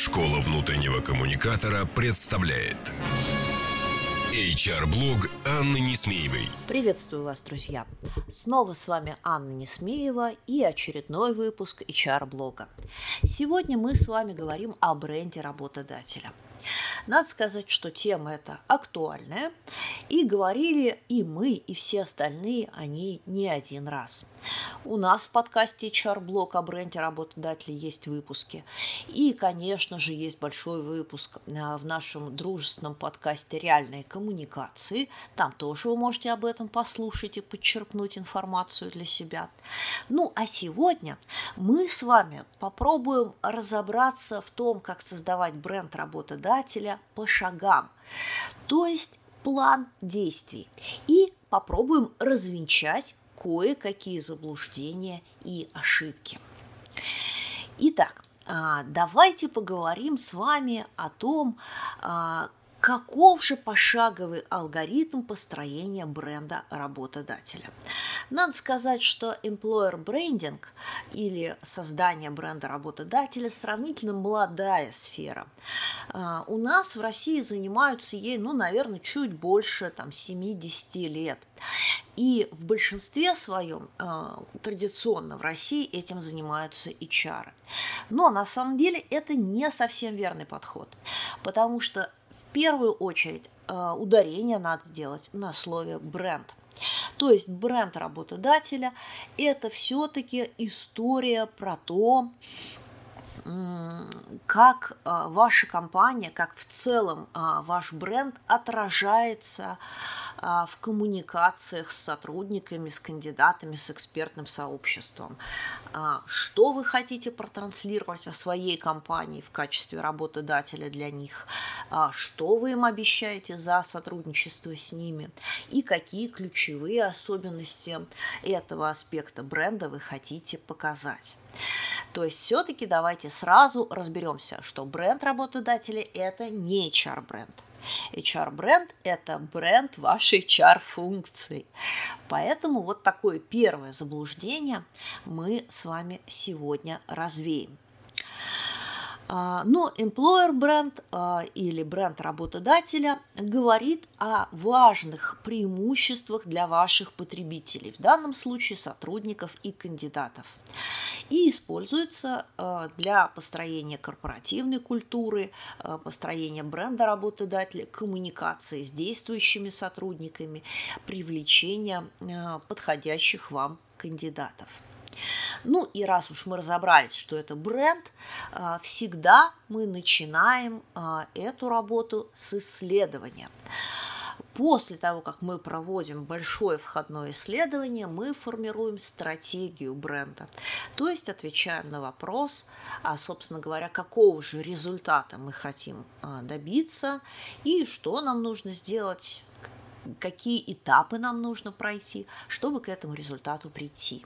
Школа внутреннего коммуникатора представляет HR-блог Анны Несмеевой. Приветствую вас, друзья! Снова с вами Анна Несмеева и очередной выпуск HR-блога. Сегодня мы с вами говорим о бренде работодателя – надо сказать, что тема эта актуальная, и говорили и мы, и все остальные о ней не один раз. У нас в подкасте HR-блог о бренде работодателей есть выпуски. И, конечно же, есть большой выпуск э, в нашем дружественном подкасте «Реальные коммуникации». Там тоже вы можете об этом послушать и подчеркнуть информацию для себя. Ну, а сегодня мы с вами попробуем разобраться в том, как создавать бренд работодателя по шагам. То есть план действий. И попробуем развенчать кое-какие заблуждения и ошибки. Итак, а, давайте поговорим с вами о том, а, Каков же пошаговый алгоритм построения бренда работодателя? Надо сказать, что employer branding или создание бренда работодателя сравнительно молодая сфера. А, у нас в России занимаются ей, ну, наверное, чуть больше там, 70 лет. И в большинстве своем а, традиционно в России этим занимаются HR. Но на самом деле это не совсем верный подход, потому что первую очередь э, ударение надо делать на слове бренд. То есть бренд работодателя – это все-таки история про то, как э, ваша компания, как в целом э, ваш бренд отражается в коммуникациях с сотрудниками, с кандидатами, с экспертным сообществом. А, что вы хотите протранслировать о своей компании в качестве работодателя для них? А, что вы им обещаете за сотрудничество с ними? И какие ключевые особенности этого аспекта бренда вы хотите показать? То есть все-таки давайте сразу разберемся, что бренд работодателя – это не HR-бренд. HR-бренд – это бренд вашей HR-функций. Поэтому вот такое первое заблуждение мы с вами сегодня развеем. А, но employer бренд а, или бренд работодателя говорит о важных преимуществах для ваших потребителей, в данном случае сотрудников и кандидатов. И используется а, для построения корпоративной культуры, построения бренда работодателя, коммуникации с действующими сотрудниками, привлечения подходящих вам кандидатов. Ну и раз уж мы разобрались, что это бренд, а, всегда мы начинаем а, эту работу с исследования. После того, как мы проводим большое входное исследование, мы формируем стратегию бренда. То есть отвечаем на вопрос, а, собственно говоря, какого же результата мы хотим добиться и что нам нужно сделать, какие этапы нам нужно пройти, чтобы к этому результату прийти.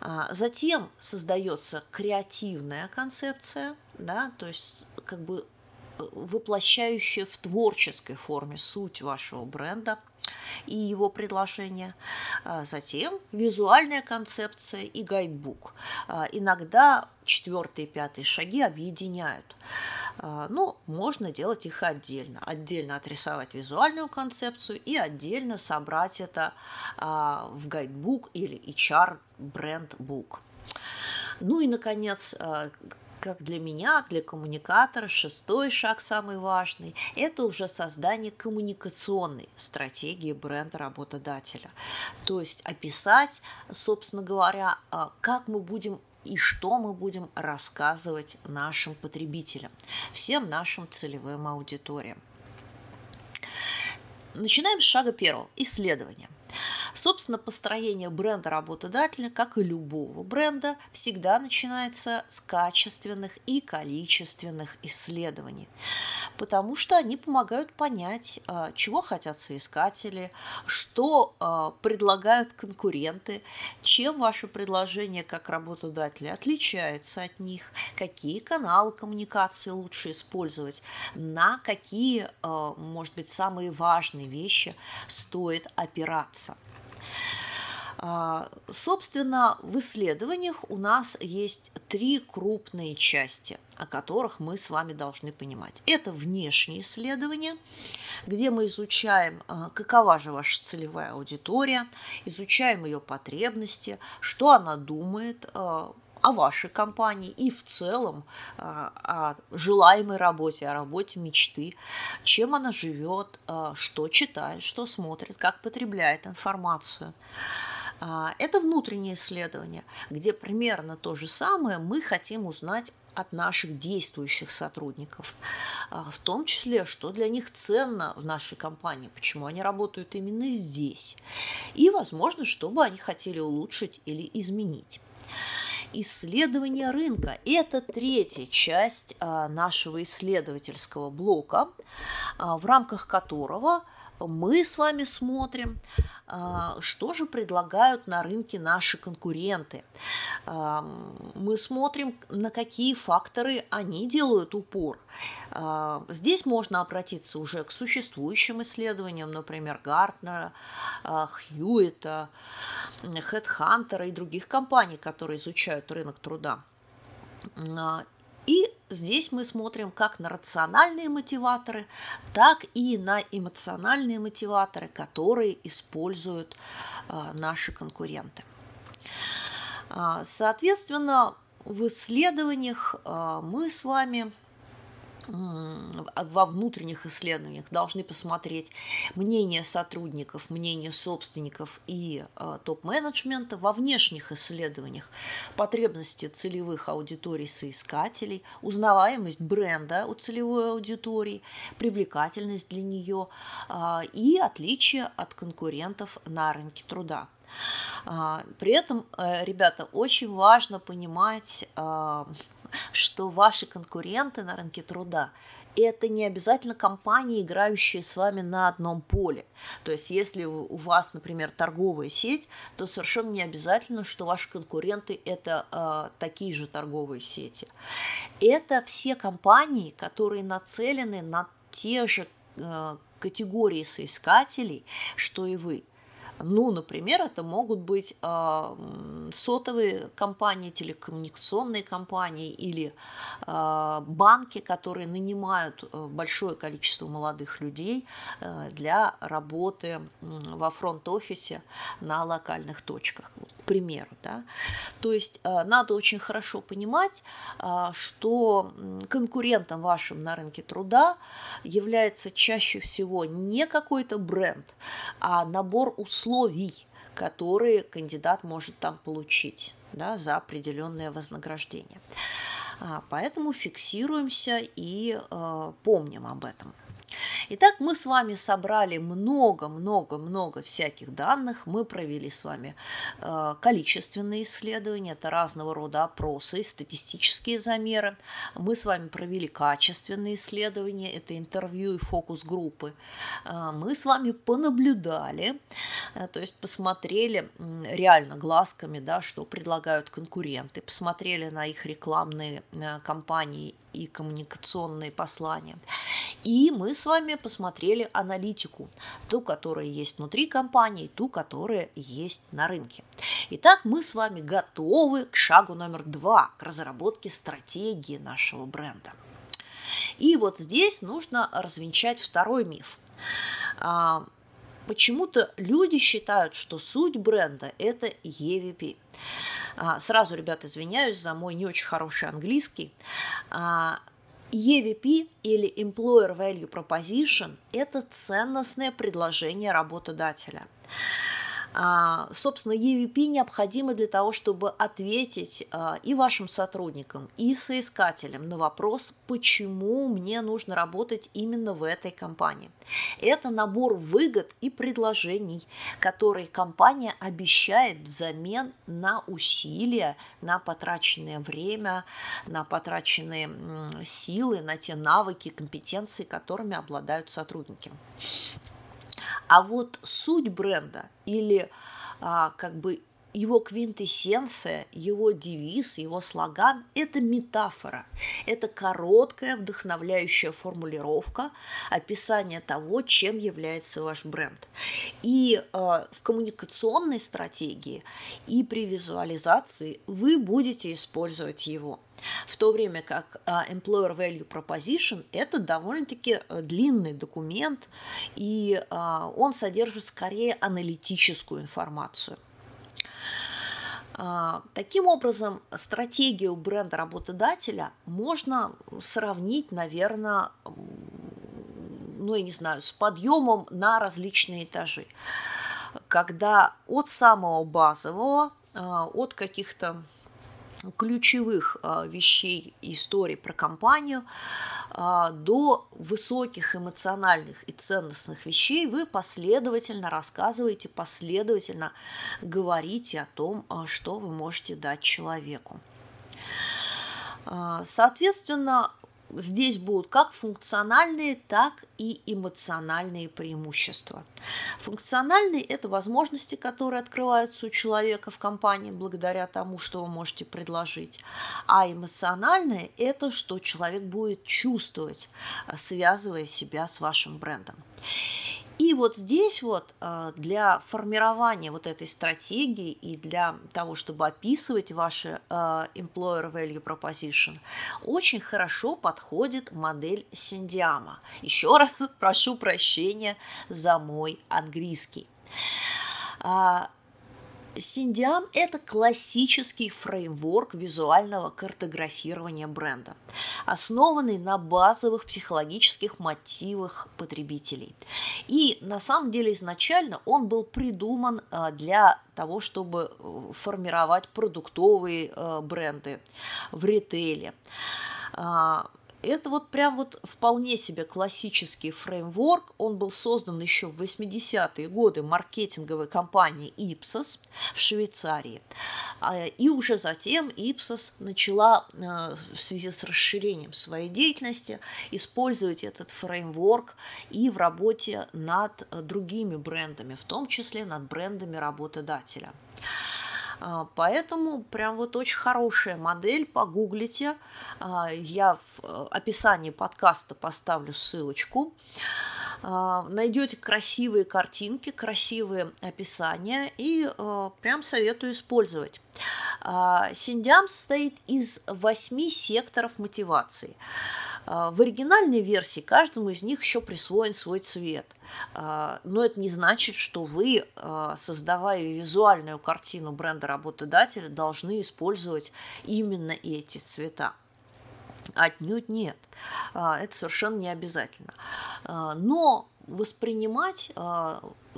А, затем создается креативная концепция, да, то есть как бы воплощающая в творческой форме суть вашего бренда и его предложения. А, затем визуальная концепция и гайдбук. А, иногда четвертые и пятые шаги объединяют. А, ну, можно делать их отдельно. Отдельно отрисовать визуальную концепцию и отдельно собрать это в гайдбук или HR брендбук. Ну и, наконец, как для меня, для коммуникатора, шестой шаг самый важный – это уже создание коммуникационной стратегии бренда работодателя. То есть описать, собственно говоря, как мы будем и что мы будем рассказывать нашим потребителям, всем нашим целевым аудиториям. Начинаем с шага первого – исследования. Собственно, построение бренда работодателя, как и любого бренда, всегда начинается с качественных и количественных исследований, потому что они помогают понять, а, чего хотят соискатели, что а, предлагают конкуренты, чем ваше предложение как работодателя отличается от них, какие каналы коммуникации лучше использовать, на какие, а, может быть, самые важные вещи стоит опираться. А, собственно, в исследованиях у нас есть три крупные части, о которых мы с вами должны понимать. Это внешние исследования, где мы изучаем, а, какова же ваша целевая аудитория, изучаем ее потребности, что она думает, а, о вашей компании и в целом о желаемой работе, о работе мечты, чем она живет, что читает, что смотрит, как потребляет информацию. А, это внутреннее исследование, где примерно то же самое мы хотим узнать от наших действующих сотрудников, а, в том числе, что для них ценно в нашей компании, почему они работают именно здесь, и, возможно, что бы они хотели улучшить или изменить. Исследование рынка – это третья часть а, нашего исследовательского блока, в рамках которого мы с вами смотрим а, что же предлагают на рынке наши конкуренты. А, мы смотрим, на какие факторы они делают упор. А, здесь можно обратиться уже к существующим исследованиям, например, Гартнера, Хьюита, Хедхантера и других компаний, которые изучают рынок труда. И здесь мы смотрим как на рациональные мотиваторы, так и на эмоциональные мотиваторы, которые используют а, наши конкуренты. А, соответственно, в исследованиях а, мы с вами во внутренних исследованиях должны посмотреть мнение сотрудников, мнение собственников и э, топ-менеджмента. Во внешних исследованиях потребности целевых аудиторий соискателей, узнаваемость бренда у целевой аудитории, привлекательность для нее э, и отличие от конкурентов на рынке труда. А, при этом, э, ребята, очень важно понимать, а, что ваши конкуренты на рынке труда это не обязательно компании, играющие с вами на одном поле. То есть, если у вас, например, торговая сеть, то совершенно не обязательно, что ваши конкуренты это э, такие же торговые сети. Это все компании, которые нацелены на те же э, категории соискателей, что и вы. Ну, например, это могут быть э, сотовые компании, телекоммуникационные компании или э, банки, которые нанимают э, большое количество молодых людей э, для работы во фронт-офисе на локальных точках, к примеру. Да? То есть э, надо очень хорошо понимать, э, что конкурентом вашим на рынке труда является чаще всего не какой-то бренд, а набор услуг условий, которые кандидат может там получить да, за определенное вознаграждение. А, поэтому фиксируемся и э, помним об этом. Итак, мы с вами собрали много-много-много всяких данных. Мы провели с вами э, количественные исследования, это разного рода опросы статистические замеры. Мы с вами провели качественные исследования, это интервью и фокус-группы. Э, мы с вами понаблюдали, э, то есть посмотрели реально глазками, да, что предлагают конкуренты, посмотрели на их рекламные кампании и коммуникационные послания. И мы с вами посмотрели аналитику, ту, которая есть внутри компании, ту, которая есть на рынке. Итак, мы с вами готовы к шагу номер два, к разработке стратегии нашего бренда. И вот здесь нужно развенчать второй миф. А, почему-то люди считают, что суть бренда – это EVP. А, сразу, ребят, извиняюсь за мой не очень хороший английский. EVP или Employer Value Proposition – это ценностное предложение работодателя. А, собственно, EVP необходимо для того, чтобы ответить а, и вашим сотрудникам, и соискателям на вопрос, почему мне нужно работать именно в этой компании. Это набор выгод и предложений, которые компания обещает взамен на усилия, на потраченное время, на потраченные силы, на те навыки, компетенции, которыми обладают сотрудники. А вот суть бренда или а, как бы его квинтэссенция, его девиз, его слоган – это метафора. Это короткая, вдохновляющая формулировка описания того, чем является ваш бренд. И э, в коммуникационной стратегии и при визуализации вы будете использовать его. В то время как а, Employer Value Proposition – это довольно-таки э, длинный документ, и а, он содержит скорее аналитическую информацию. А, таким образом, стратегию бренда работодателя можно сравнить, наверное, ну, я не знаю, с подъемом на различные этажи. Когда от самого базового, от каких-то ключевых а, вещей и историй про компанию а, до высоких эмоциональных и ценностных вещей вы последовательно рассказываете, последовательно говорите о том, а, что вы можете дать человеку. Соответственно, здесь будут как функциональные, так и эмоциональные преимущества. Функциональные – это возможности, которые открываются у человека в компании благодаря тому, что вы можете предложить. А эмоциональные – это что человек будет чувствовать, связывая себя с вашим брендом. И вот здесь вот э, для формирования вот этой стратегии и для того, чтобы описывать ваши э, Employer Value Proposition, очень хорошо подходит модель Синдиама. Еще раз прошу прощения за мой английский. Синдиам – это классический фреймворк визуального картографирования бренда, основанный на базовых психологических мотивах потребителей. И на самом деле изначально он был придуман а, для того, чтобы э, формировать продуктовые э, бренды в ритейле а, это вот прям вот вполне себе классический фреймворк. Он был создан еще в 80-е годы маркетинговой компанией Ipsos в Швейцарии. А, и уже затем Ipsos начала э, в связи с расширением своей деятельности использовать этот фреймворк и в работе над другими брендами, в том числе над брендами работодателя. А, поэтому прям вот очень хорошая модель, погуглите. А, я в э, описании подкаста поставлю ссылочку. А, найдете красивые картинки, красивые описания и э, прям советую использовать. Синдиам состоит из восьми секторов мотивации. А, в оригинальной версии каждому из них еще присвоен свой цвет. А, но это не значит, что вы, а, создавая визуальную картину бренда работодателя, должны использовать именно эти цвета. Отнюдь нет. Это совершенно не обязательно. Но воспринимать,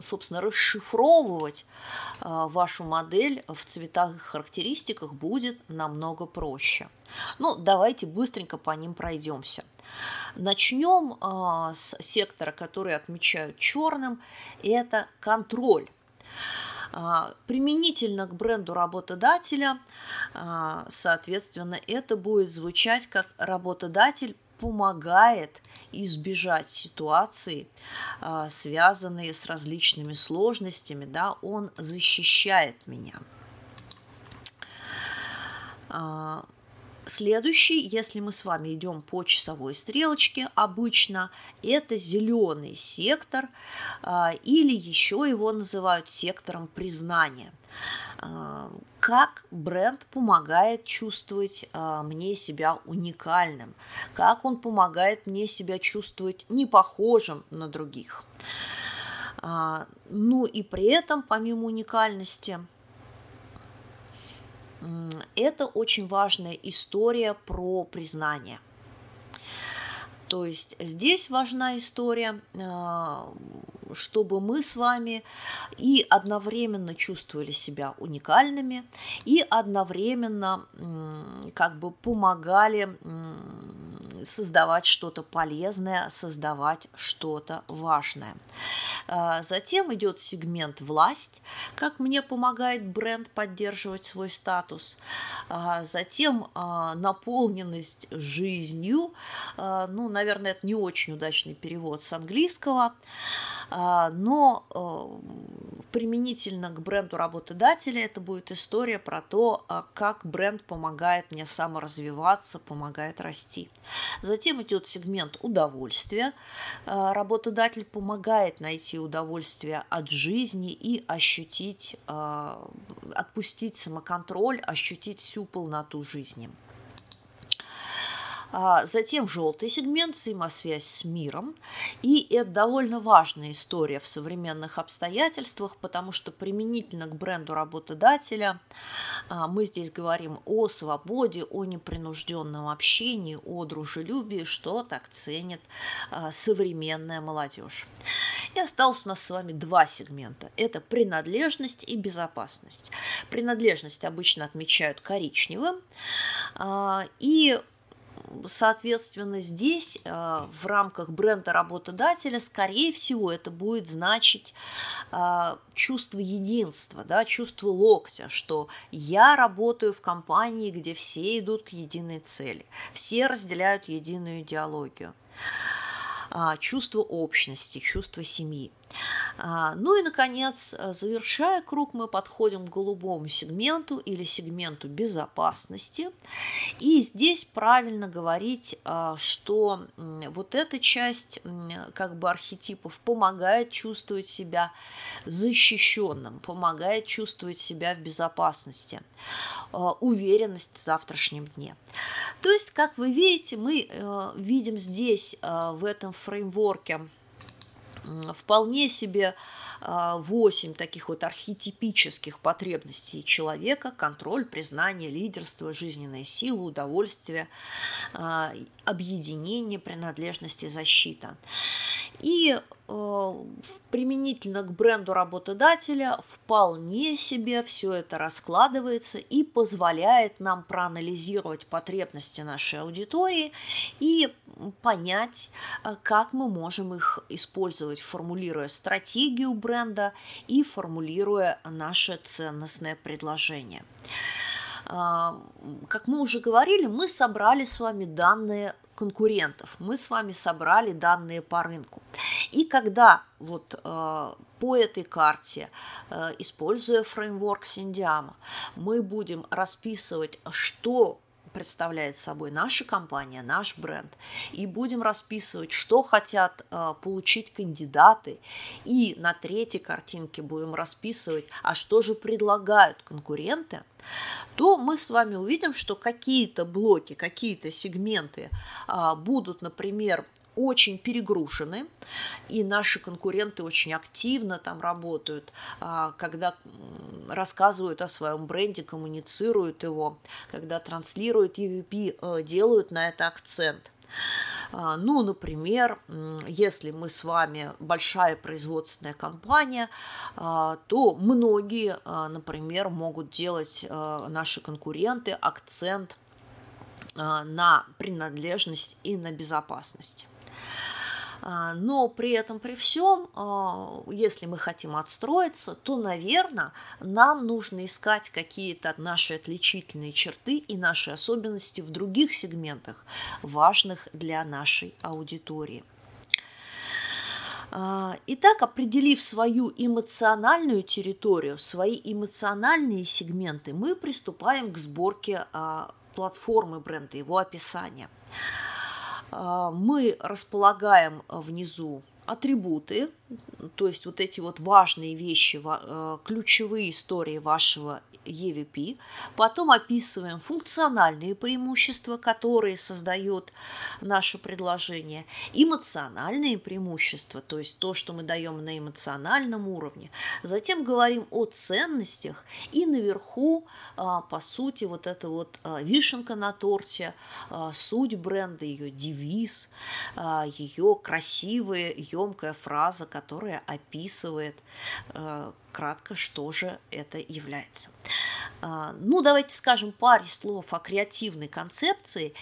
собственно, расшифровывать вашу модель в цветах и характеристиках будет намного проще. Ну, давайте быстренько по ним пройдемся. Начнем а, с сектора, который отмечают черным. Это контроль. А, применительно к бренду работодателя, соответственно, это будет звучать как работодатель помогает избежать ситуации, а, связанные с различными сложностями, да, он защищает меня. Следующий, если мы с вами идем по часовой стрелочке, обычно это зеленый сектор, а, или еще его называют сектором признания. А, как бренд помогает чувствовать а, мне себя уникальным, как он помогает мне себя чувствовать не похожим на других. Ну и при этом, помимо уникальности, это очень важная история про признание. То есть здесь важна история, а, чтобы мы с вами и одновременно чувствовали себя уникальными, и одновременно как бы помогали создавать что-то полезное, создавать что-то важное. А, затем идет сегмент власть, как мне помогает бренд поддерживать свой статус. А, затем а, наполненность жизнью, ну, наверное, это не очень удачный перевод с английского. А, но э, применительно к бренду работодателя это будет история про то, а, как бренд помогает мне саморазвиваться, помогает расти. Затем идет сегмент удовольствия. А, работодатель помогает найти удовольствие от жизни и ощутить, отпустить самоконтроль, ощутить всю полноту жизни. А, затем желтый сегмент – взаимосвязь с миром. И это довольно важная история в современных обстоятельствах, потому что применительно к бренду работодателя а, мы здесь говорим о свободе, о непринужденном общении, о дружелюбии, что так ценит а, современная молодежь. И осталось у нас с вами два сегмента. Это принадлежность и безопасность. Принадлежность обычно отмечают коричневым. И соответственно, здесь э, в рамках бренда работодателя, скорее всего, это будет значить э, чувство единства, да, чувство локтя, что я работаю в компании, где все идут к единой цели, все разделяют единую идеологию а, чувство общности, чувство семьи. А, ну и, наконец, завершая круг, мы подходим к голубому сегменту или сегменту безопасности. И здесь правильно говорить, а, что вот эта часть как бы архетипов помогает чувствовать себя защищенным, помогает чувствовать себя в безопасности, а, уверенность в завтрашнем дне. То есть, как вы видите, мы э, видим здесь в этом фреймворке вполне себе 8 а, таких вот архетипических потребностей человека – контроль, признание, лидерство, жизненная сила, удовольствие, а, объединение, принадлежность и защита. И э, применительно к бренду работодателя вполне себе все это раскладывается и позволяет нам проанализировать потребности нашей аудитории и понять, э, как мы можем их использовать, формулируя стратегию бренда и формулируя наше ценностное предложение. Как мы уже говорили, мы собрали с вами данные конкурентов. Мы с вами собрали данные по рынку. И когда вот э, по этой карте, э, используя фреймворк Синдиама, мы будем расписывать, что представляет собой наша компания, наш бренд, и будем расписывать, что хотят э, получить кандидаты, и на третьей картинке будем расписывать, а что же предлагают конкуренты, то мы с вами увидим, что какие-то блоки, какие-то сегменты э, будут, например, очень перегружены, и наши конкуренты очень активно там работают, а, когда рассказывают о своем бренде, коммуницируют его, когда транслируют EVP, э, делают на это акцент. А, ну, например, если мы с вами большая производственная компания, а, то многие, например, могут делать э, наши конкуренты акцент на принадлежность и на безопасность. А, но при этом, при всем, а, если мы хотим отстроиться, то, наверное, нам нужно искать какие-то наши отличительные черты и наши особенности в других сегментах, важных для нашей аудитории. А, итак, определив свою эмоциональную территорию, свои эмоциональные сегменты, мы приступаем к сборке платформы бренда, его описания. А, мы располагаем внизу атрибуты, то есть вот эти вот важные вещи, э, ключевые истории вашего EVP. Потом описываем функциональные преимущества, которые создает наше предложение, эмоциональные преимущества, то есть то, что мы даем на эмоциональном уровне. Затем говорим о ценностях и наверху, а, по сути, вот эта вот а, вишенка на торте, а, суть бренда, ее девиз, ее красивая, емкая фраза, которая описывает кратко, что же это является. А, ну, давайте скажем паре слов о креативной концепции,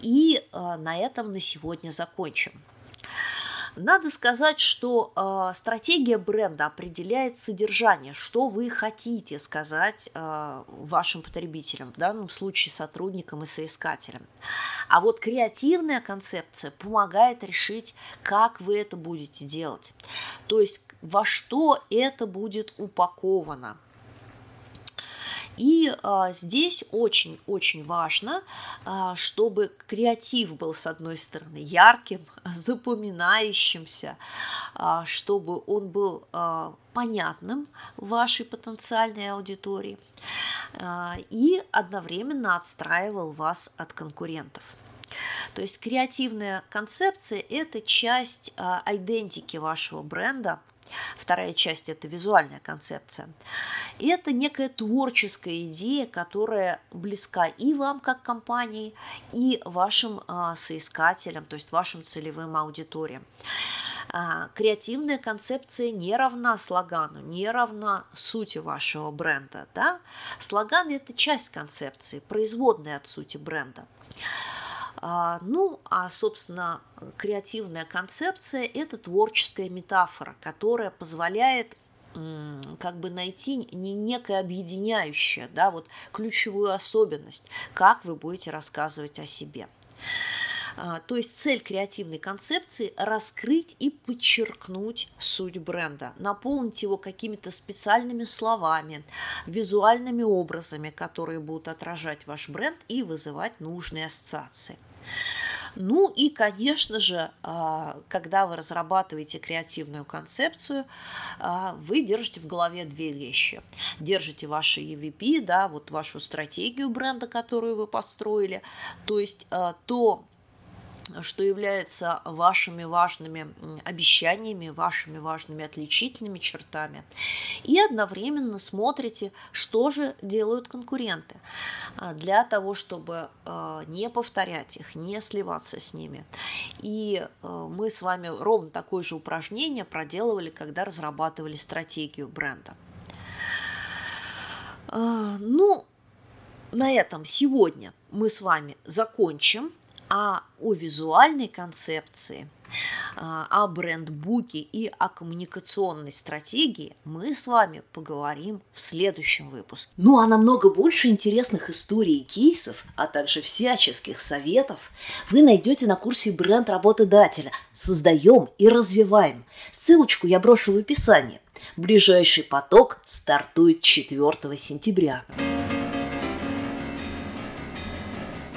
и а, на этом на сегодня закончим. Надо сказать, что э, стратегия бренда определяет содержание, что вы хотите сказать э, вашим потребителям, в данном случае сотрудникам и соискателям. А вот креативная концепция помогает решить, как вы это будете делать. То есть во что это будет упаковано. И а, здесь очень-очень важно, а, чтобы креатив был, с одной стороны, ярким, запоминающимся, а, чтобы он был понятным вашей потенциальной аудитории и одновременно отстраивал вас от конкурентов. То есть креативная концепция – это часть идентики вашего бренда – Вторая часть – это визуальная концепция. И это некая творческая идея, которая близка и вам как компании, и вашим а, соискателям, то есть вашим целевым аудиториям. А, креативная концепция не равна слогану, не равна сути вашего бренда. Да? Слоган – это часть концепции, производная от сути бренда. А, ну, а, собственно, креативная концепция – это творческая метафора, которая позволяет как бы найти не некое объединяющее, да, вот ключевую особенность, как вы будете рассказывать о себе. А, то есть цель креативной концепции – раскрыть и подчеркнуть суть бренда, наполнить его какими-то специальными словами, визуальными образами, которые будут отражать ваш бренд и вызывать нужные ассоциации. Ну и, конечно же, а, когда вы разрабатываете креативную концепцию, а, вы держите в голове две вещи. Держите ваши EVP, да, вот вашу стратегию бренда, которую вы построили, то есть а, то, что является вашими важными обещаниями, вашими важными отличительными чертами. И одновременно смотрите, что же делают конкуренты а, для того, чтобы а, не повторять их, не сливаться с ними. И а, мы с вами ровно такое же упражнение проделывали, когда разрабатывали стратегию бренда. Ну, на этом сегодня мы с вами закончим а о визуальной концепции, а, о брендбуке и о коммуникационной стратегии мы с вами поговорим в следующем выпуске. Ну а намного больше интересных историй и кейсов, а также всяческих советов вы найдете на курсе «Бренд работодателя. Создаем и развиваем». Ссылочку я брошу в описании. Ближайший поток стартует 4 сентября.